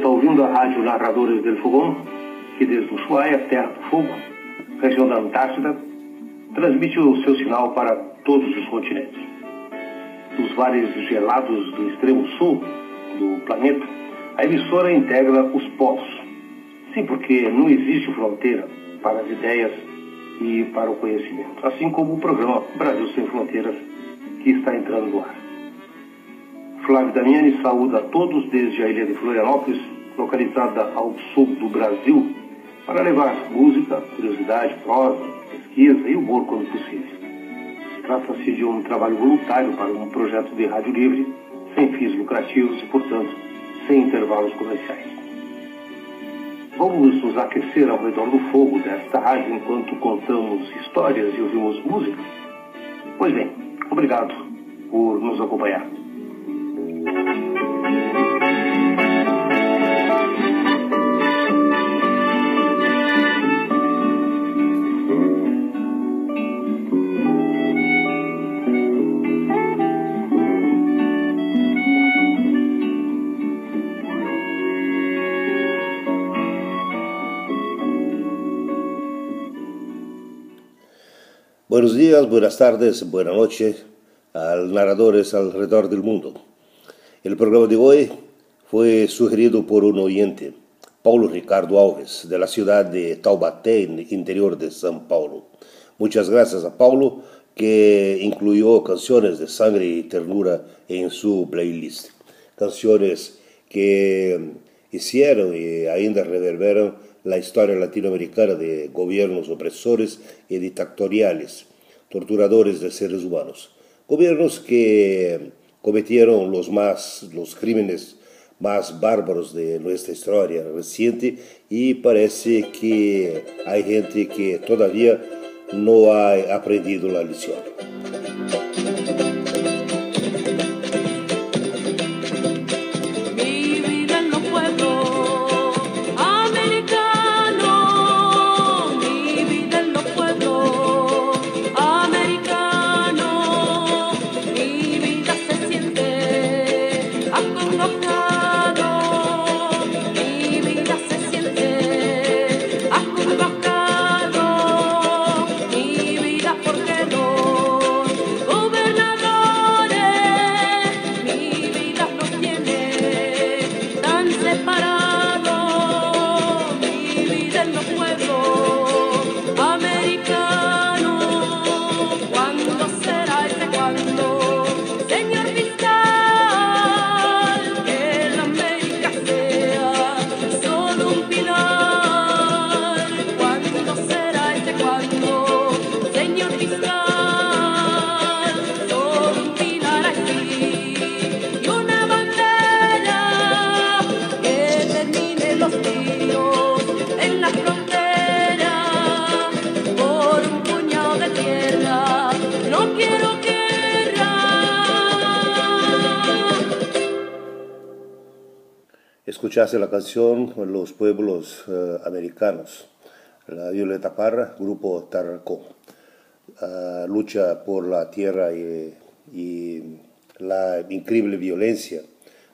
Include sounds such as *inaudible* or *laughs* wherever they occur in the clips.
está ouvindo a rádio Narradores del Fogão, que desde Ushuaia, Terra do Fogo, região da Antártida, transmite o seu sinal para todos os continentes. Dos vales gelados do extremo sul do planeta, a emissora integra os polos. Sim, porque não existe fronteira para as ideias e para o conhecimento, assim como o programa Brasil Sem Fronteiras, que está entrando no ar. Flávio Damiani saúda a todos desde a ilha de Florianópolis, localizada ao sul do Brasil, para levar música, curiosidade, prosa, pesquisa e humor quando possível. Trata-se de um trabalho voluntário para um projeto de rádio livre, sem fins lucrativos e, portanto, sem intervalos comerciais. Vamos nos aquecer ao redor do fogo desta rádio enquanto contamos histórias e ouvimos música? Pois bem, obrigado por nos acompanhar. Buenos días, buenas tardes, buenas noches a narradores alrededor del mundo. El programa de hoy fue sugerido por un oyente, Paulo Ricardo Alves, de la ciudad de Taubaté, en el interior de São Paulo. Muchas gracias a Paulo, que incluyó canciones de sangre y ternura en su playlist. Canciones que hicieron y ainda reverberan la historia latinoamericana de gobiernos opresores y dictatoriales, torturadores de seres humanos. Gobiernos que cometieron los, más, los crímenes más bárbaros de nuestra historia reciente y parece que hay gente que todavía no ha aprendido la lección. Escuchaste la canción Los Pueblos eh, Americanos, la Violeta Parra, Grupo Tarracó. Ah, lucha por la tierra y, y, la increíble violencia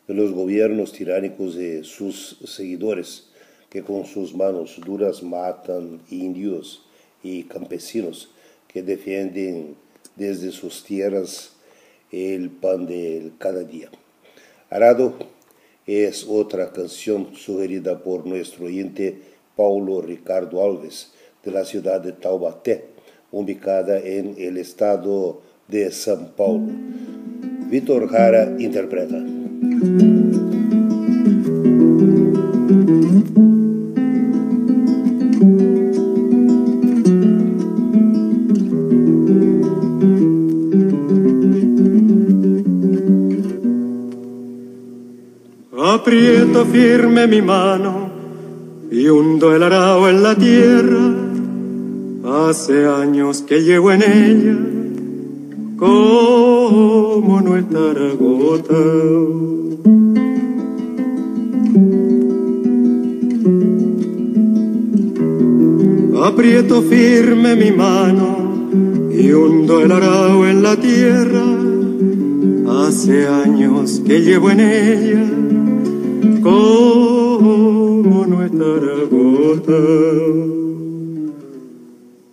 de los gobiernos tiránicos de sus seguidores que con sus manos duras matan indios y campesinos que defienden desde sus tierras el pan de cada día. Arado es otra canción sugerida por nuestro oyente Paulo Ricardo Alves, de la ciudad de Taubaté, ubicada en el estado de São Paulo. Vitor Jara interpreta. Aprieto firme mi mano y hundo el arao en la tierra. Hace años que llevo en ella, como no estar agotado. Aprieto firme mi mano y hundo el arao en la tierra. Hace años que llevo en ella, como ¿Cómo no estar agotado?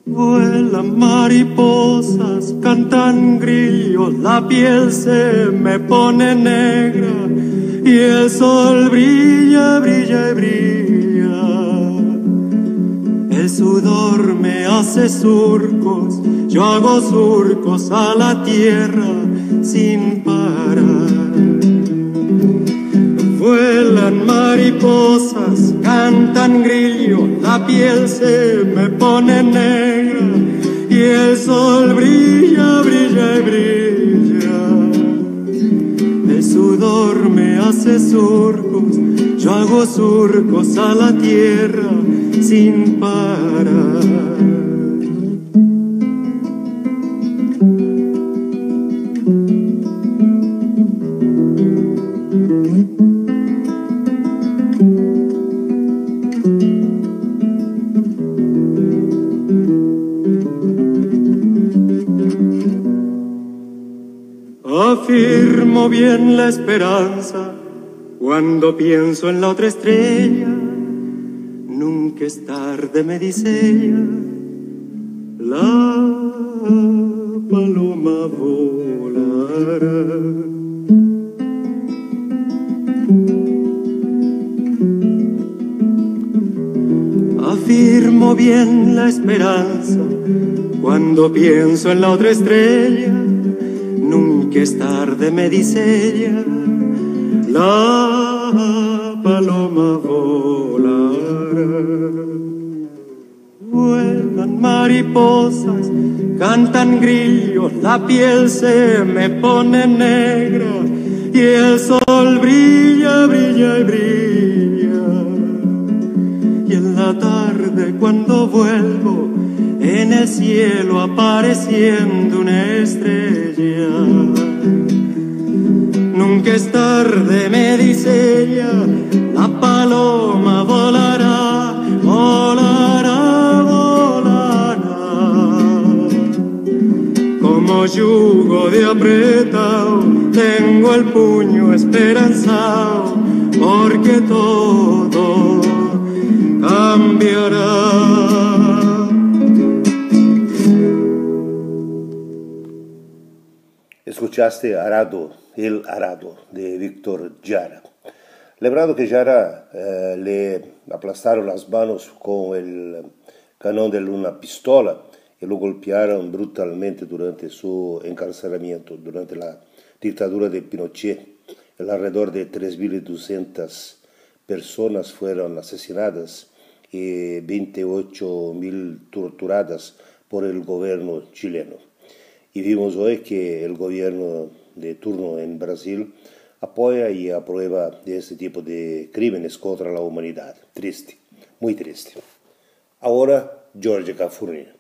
Vuelan mariposas, cantan grillos, la piel se me pone negra y el sol brilla, brilla y brilla. El sudor me hace surcos, yo hago surcos a la tierra sin parar. Vuelan mariposas, cantan grillos, la piel se me pone negra y el sol brilla, brilla y brilla. El sudor me hace surcos, yo hago surcos a la tierra sin parar. Bien la esperanza cuando pienso en la otra estrella. Nunca es tarde, me dice ella, la paloma volará. Afirmo bien la esperanza cuando pienso en la otra estrella me dice ella, la paloma volará. Vuelan mariposas, cantan grillos, la piel se me pone negra y el sol brilla, brilla y brilla. Y en la tarde cuando vuelvo, en el cielo apareciendo una estrella. Nunca es tarde, me dice ella, la paloma volará, volará, volará. Como yugo de apretado, tengo el puño esperanzado, porque todo cambiará. escuchaste Arado, El Arado, de Víctor Jara. Lembrando que Jara eh, le aplastaron las manos con el cañón de una pistola y lo golpearon brutalmente durante su encarcelamiento, durante la dictadura de Pinochet. alrededor de 3.200 personas fueron asesinadas y 28.000 torturadas por el gobierno chileno. Y vimos hoy que el gobierno de turno en Brasil apoya y aprueba este tipo de crímenes contra la humanidad. Triste, muy triste. Ahora, George Cafurnia.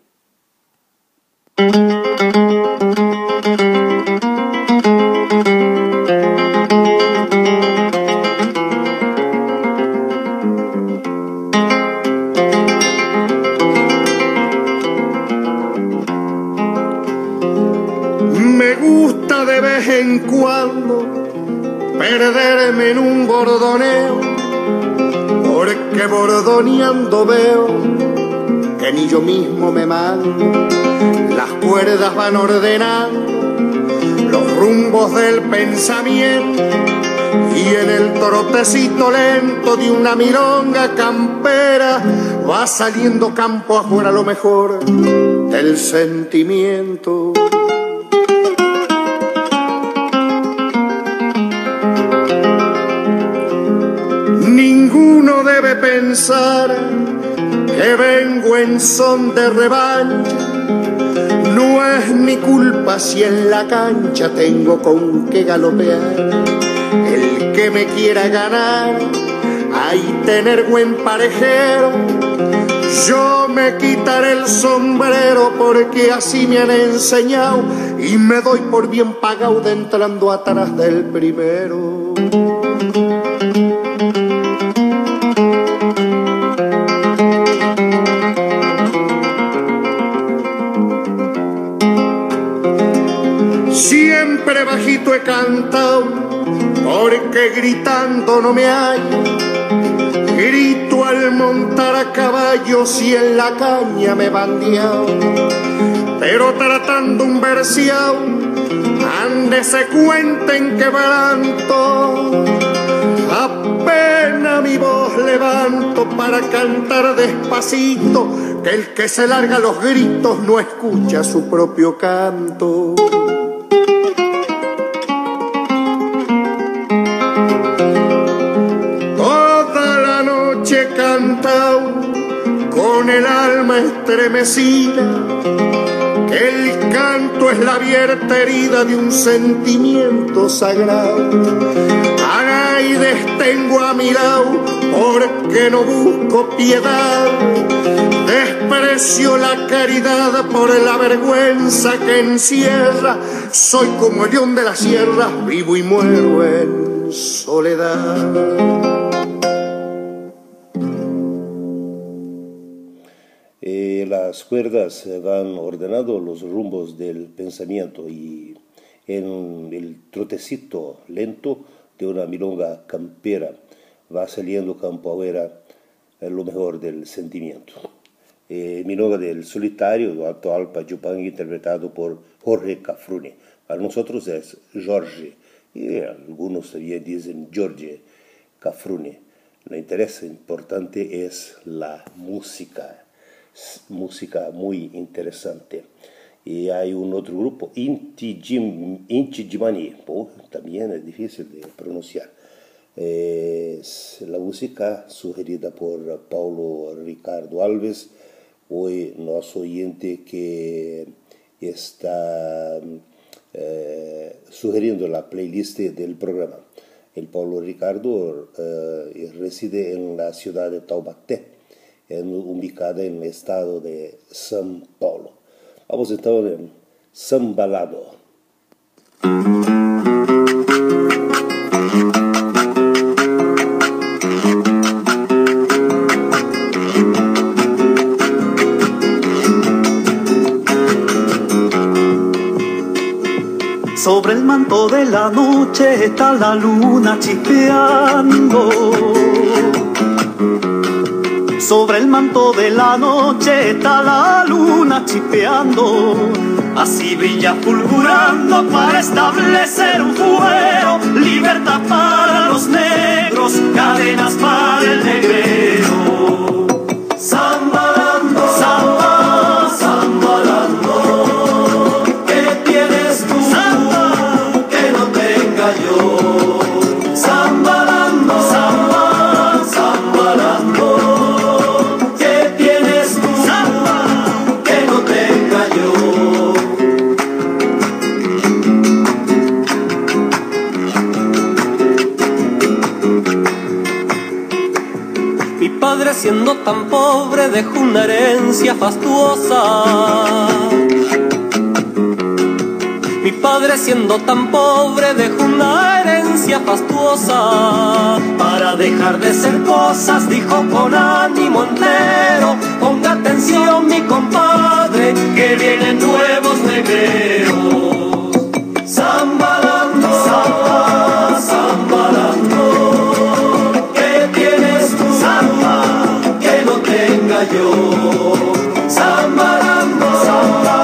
Las cuerdas van ordenando los rumbos del pensamiento y en el trotecito lento de una mironga campera va saliendo campo afuera lo mejor del sentimiento. pensar que vengo en son de revancha. No es mi culpa si en la cancha tengo con qué galopear. El que me quiera ganar, hay tener buen parejero. Yo me quitaré el sombrero porque así me han enseñado y me doy por bien pagado de entrando atrás del primero. Bajito he cantado, porque gritando no me hay. grito al montar a caballo si en la caña me bandeado, pero tratando un versiao, ande se cuenten quebranto, apenas mi voz levanto para cantar despacito, que el que se larga los gritos no escucha su propio canto. Alma estremecida, que el canto es la abierta herida de un sentimiento sagrado. Agaides tengo a mi lado porque no busco piedad, desprecio la caridad por la vergüenza que encierra. Soy como el león de la sierra, vivo y muero en soledad. Las cuerdas van ordenando los rumbos del pensamiento y en el trotecito lento de una milonga campera va saliendo campo afuera lo mejor del sentimiento. Eh, milonga del solitario, Alto Alpa Yupang, interpretado por Jorge Cafrune. Para nosotros es Jorge, y algunos también dicen Jorge Cafrune. Lo interés importante es la música música muy interesante. Y hay un otro grupo, Inti Jimani, también es difícil de pronunciar. Es la música sugerida por Paulo Ricardo Alves, hoy nuestro oyente que está eh, sugiriendo la playlist del programa. El Paulo Ricardo eh, reside en la ciudad de Taubaté ubicada en el estado de São Paulo. Vamos então en Sambalado. Sobre el manto de la noche está la luna chispeando sobre el manto de la noche está la luna chipeando. Así brilla fulgurando para establecer un fuero. Libertad para los negros, cadenas para el negrero. Siendo tan pobre dejó una herencia fastuosa. Mi padre siendo tan pobre dejó una herencia fastuosa. Para dejar de ser cosas dijo con ánimo entero, ponga atención mi compadre, que vienen nuevos negreros. Zambalando, zambalando, yo. Zambalando, samba,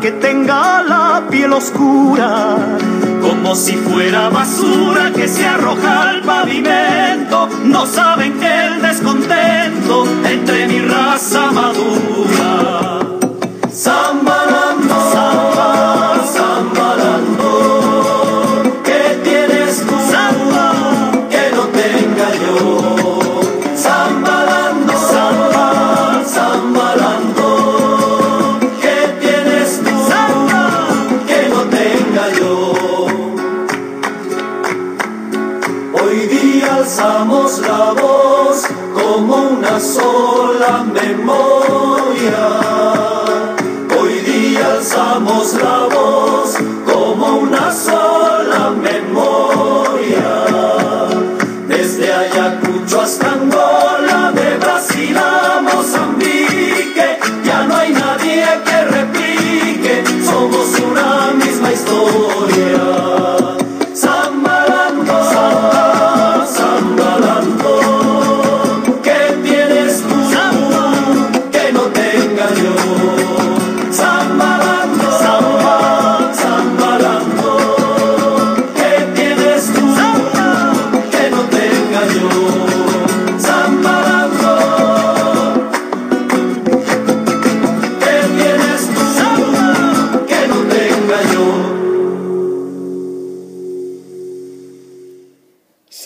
que tenga la piel oscura. Como si fuera basura que se arroja al pavimento. No saben que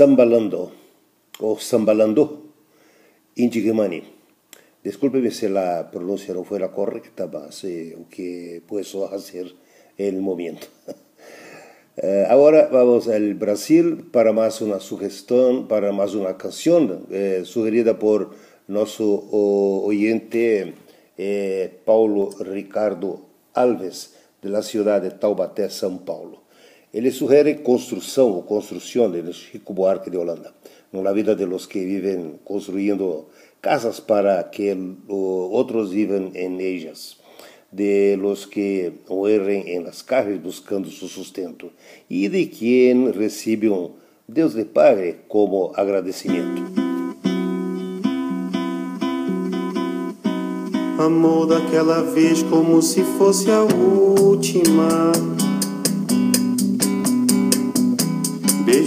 Sambalando o Sambalando Indigimani. Discúlpeme si la pronuncia no fuera correcta, sé lo que puedo hacer el momento. *laughs* Eh, ahora vamos al Brasil para más una sugestión, para más una canción eh, sugerida por nuestro oyente eh, Paulo Ricardo Alves, de la ciudad de Taubaté, São Paulo. Ele sugere construção ou construção de Chico Buarque de Holanda, na vida de los que vivem construindo casas para que outros vivam em ellas, de los que mueren em las calles buscando su sustento. E de quem recebe um Deus lhe pague como agradecimento. Amor daquela vez como se fosse a última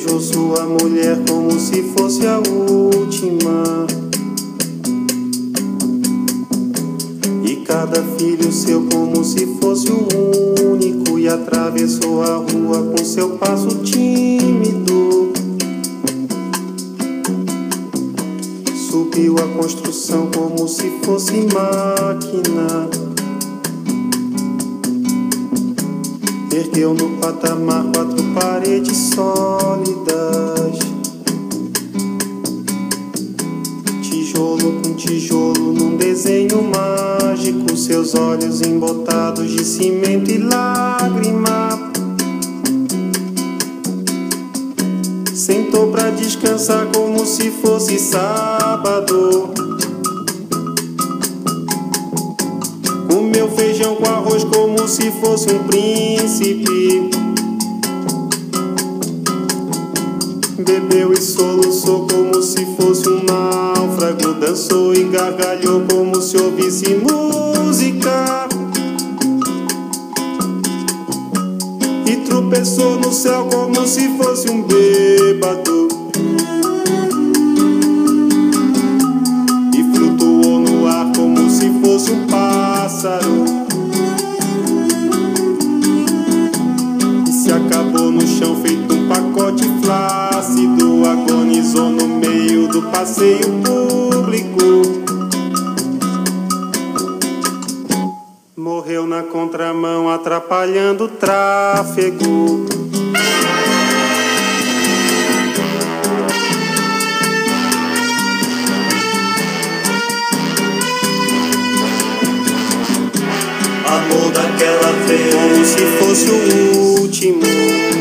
Beijou sua mulher como se fosse a última. E cada filho seu como se fosse o único. E atravessou a rua com seu passo tímido. Subiu a construção como se fosse máquina. Ergueu no patamar quatro paredes sólidas. Tijolo com tijolo num desenho mágico. Seus olhos embotados de cimento e lágrima. Sentou pra descansar como se fosse sábado. Comeu feijão com arroz como se fosse um príncipe. Bebeu e soluçou como se fosse um náufrago. Dançou e gargalhou como se ouvisse música. E tropeçou no céu como se fosse um bêbado. E flutuou no ar como se fosse um pássaro. Passeio público. Morreu na contramão, atrapalhando o tráfego. Amor daquela vez Como se fosse o último.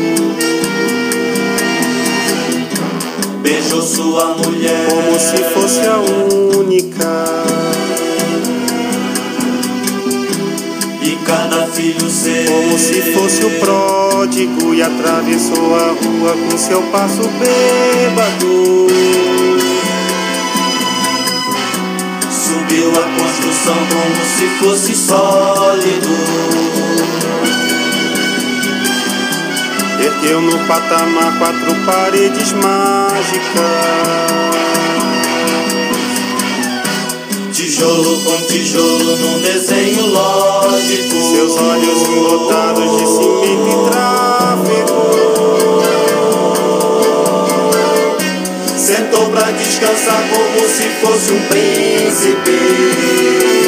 Beijou sua mulher Como se fosse a única. E cada filho seu Como se fosse o pródigo e atravessou a rua com seu passo bêbado. Subiu a construção como se fosse sólido Ergueu no patamar quatro paredes mágicas. Tijolo com tijolo num desenho lógico Seus olhos embotados de cimento e tráfego. Sentou pra descansar como se fosse um príncipe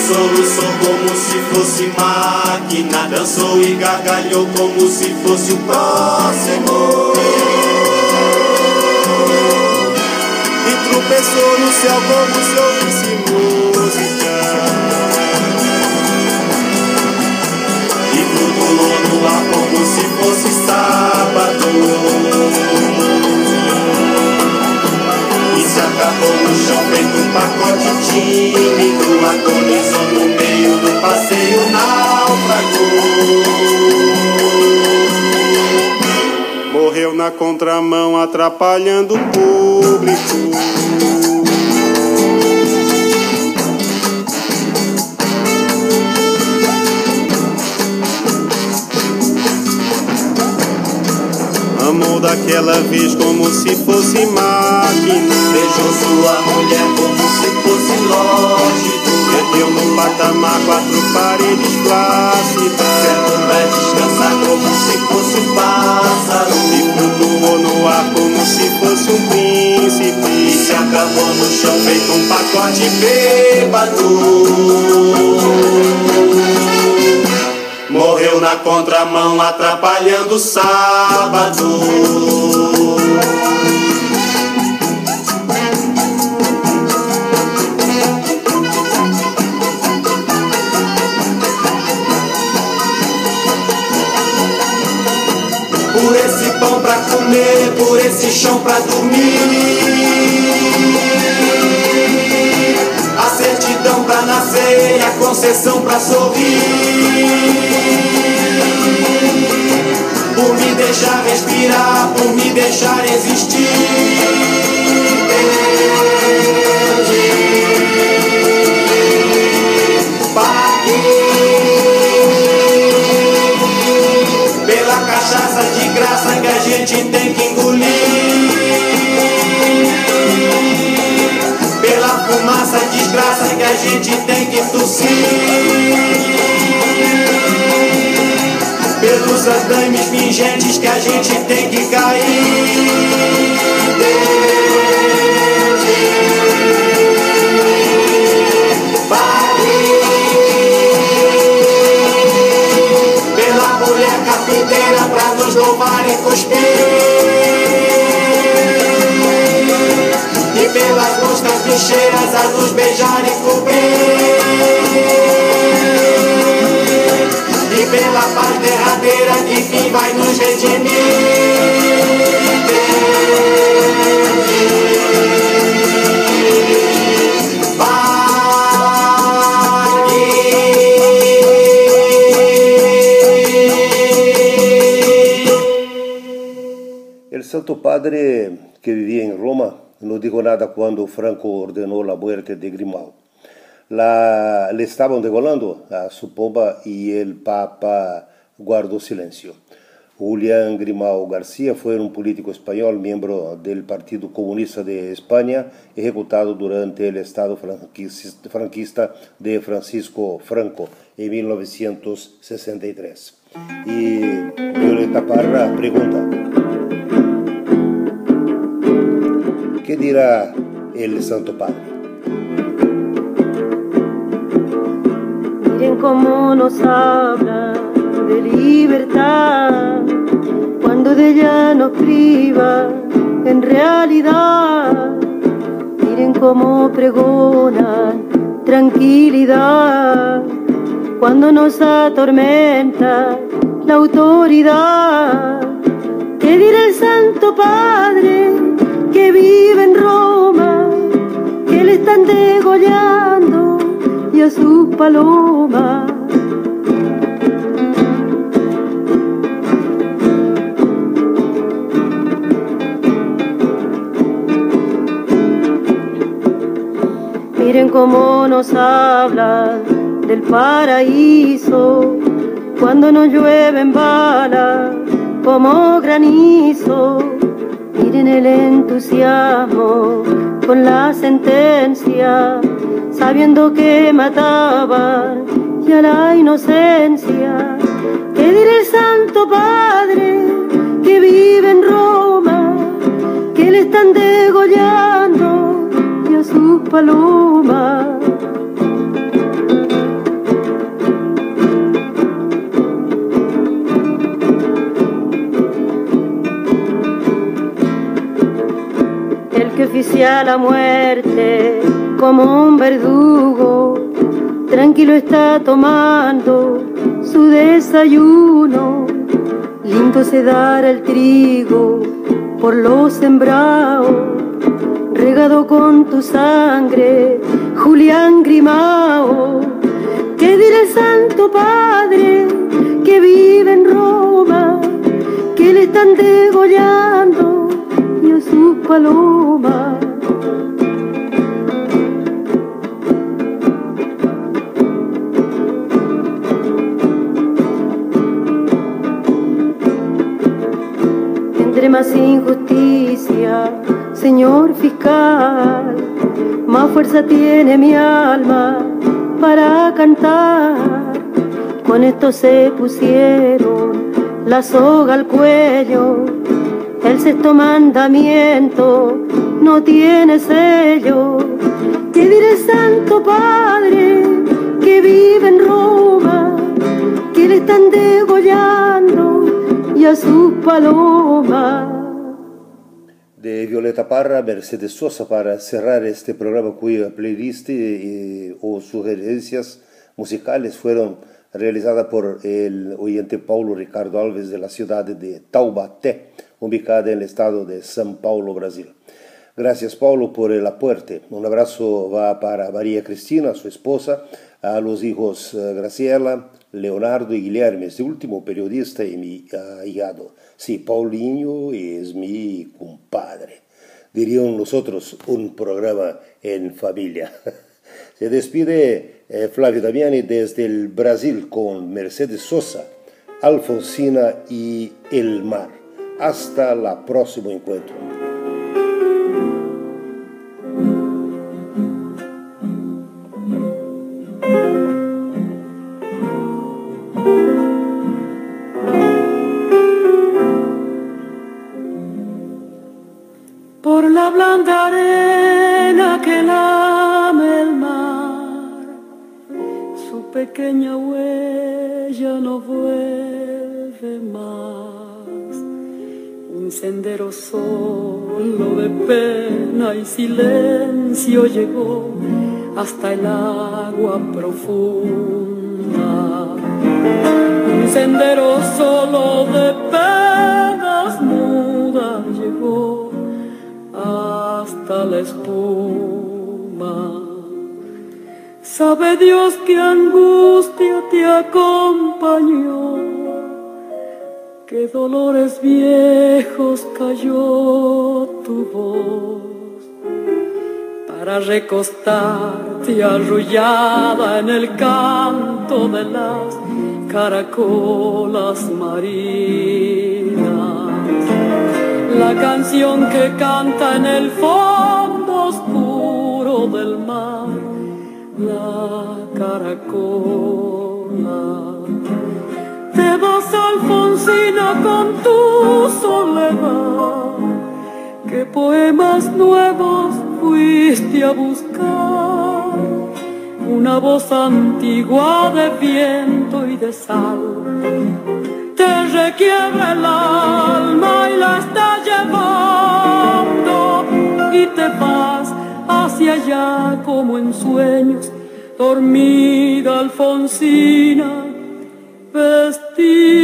o máximo bebeu soluçou como se fosse máquina. Dançou e gargalhou como se fosse o próximo. E tropeçou no céu como se ouvisse música. E flutuou no ar como se fosse sábado. No chão feito um pacote tímido Agonizou no meio do passeio náufrago. Morreu na contramão atrapalhando o público Amou daquela vez como se fosse máquina. Beijou sua mulher como se fosse lógico. Perdeu no patamar quatro paredes plácidas. Certo vai descansar como se fosse um pássaro. E flutuou no ar como se fosse um príncipe. E se acabou no chão feito um pacote bêbado Morreu na contramão atrapalhando o sábado. Por esse pão pra comer, por esse chão pra dormir concessão pra sorrir. Por me deixar respirar, por me deixar existir. Paguei pela cachaça de graça que a gente tem que engolir. fumaça, desgraça a gente tem que tossir. Pelos andames pingentes que a gente tem que cair. E cuspir. pelas moscas bicheiras a nos beijar e. E pela paz derradeira que fim vai nos redimir. El Santo Padre que vivia em Roma no digo nada cuando Franco ordenó la muerte de Grimal. La, le estaban degolando a su pomba y el Papa guardó silencio. Julián Grimao García fue un político español, miembro del Partido Comunista de España, ejecutado durante el Estado franquista de Francisco Franco en 1963. Y Violeta Parra pregunta, ¿Qué dirá el Santo Padre? Miren cómo nos habla de libertad, cuando de ella nos priva en realidad. Miren cómo pregona tranquilidad, cuando nos atormenta la autoridad. ¿Qué dirá el Santo Padre? que vive en Roma, que le están degollando y a. Miren cómo nos habla del paraíso. Cuando nos llueven balas como granizo. Miren el entusiasmo con la sentencia, sabiendo que matabas y a la inocencia. ¿Qué dirá el Santo Padre que vive en Roma? Que le están degollando y a sus palomas. El que oficia la muerte como un verdugo. Tranquilo está tomando su desayuno. Lindo se dará el trigo por los sembrados, regado con tu sangre, Julián Grimao. ¿Qué dirá el Santo Padre que vive en Roma, que le están degollando y a sus palomas? Entre más injusticia, señor fiscal, más fuerza tiene mi alma para cantar. Con esto se pusieron la soga al cuello, el sexto mandamiento no tiene sello. ¿Qué diré Santo Padre que vive en Roma, que le están degollando y a sus palomas? De Violeta Parra, Mercedes Sosa para cerrar este programa cuya playlist eh, o sugerencias musicales fueron realizadas por el oyente Paulo Ricardo Alves de la ciudad de Taubaté, ubicada en el estado de São Paulo, Brasil. Gracias Paulo por el aporte. Un abrazo va para María Cristina, su esposa, a los hijos eh, Graciela, Leonardo y Guilherme, este último periodista y mi ahijado. Sí, Paulinho es mi. Dirían nosotros un programa en familia. *laughs* Se despide eh, Flavio Damiani desde el Brasil con Mercedes Sosa, Alfonsina y El Mar. Hasta el próximo encuentro. Silencio llegó hasta el agua profunda. Un sendero solo de penas mudas llegó hasta la espuma. Sabe Dios que angustia te acompañó, que dolores viejos cayó tu voz para recostarte arrullada en el canto de las caracolas marinas. La canción que canta en el fondo oscuro del mar, la caracola. Te vas Alfonsina con tu soledad, que poemas nuevos fuiste a buscar una voz antigua de viento y de sal. Te requiebra el alma y la está llevando y te vas hacia allá como en sueños, dormida Alfonsina, vestida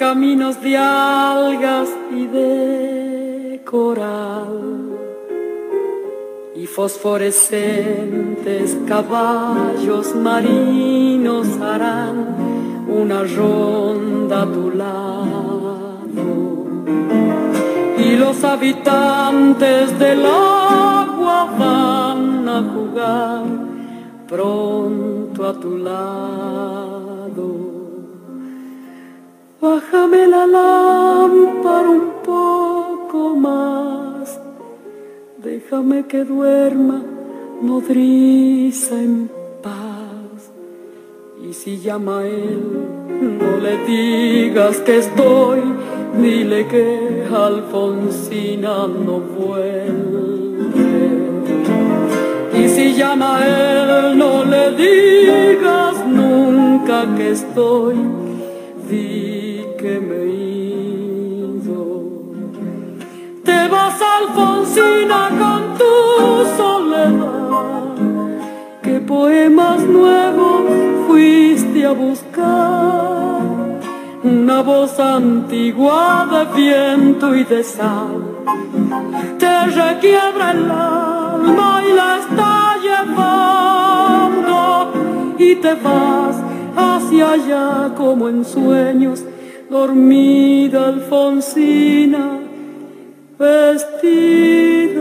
caminos de algas y de coral y fosforescentes caballos marinos harán una ronda a tu lado los habitantes del agua van a jugar pronto a tu lado. Bájame la lámpara un poco más, déjame que duerma nodriza en paz. Y si llama a él, no le digas que estoy, dile que Alfonsina no vuelve. Y si llama a él, no le digas nunca que estoy, que me he ido. Te vas, Alfonsina, con tu soledad. ¿Qué poemas nuevos fuiste a buscar? Una voz antigua de viento y de sal te requiebra el alma y la está llevando y te vas hacia allá como en sueños, dormida Alfonsina, vestida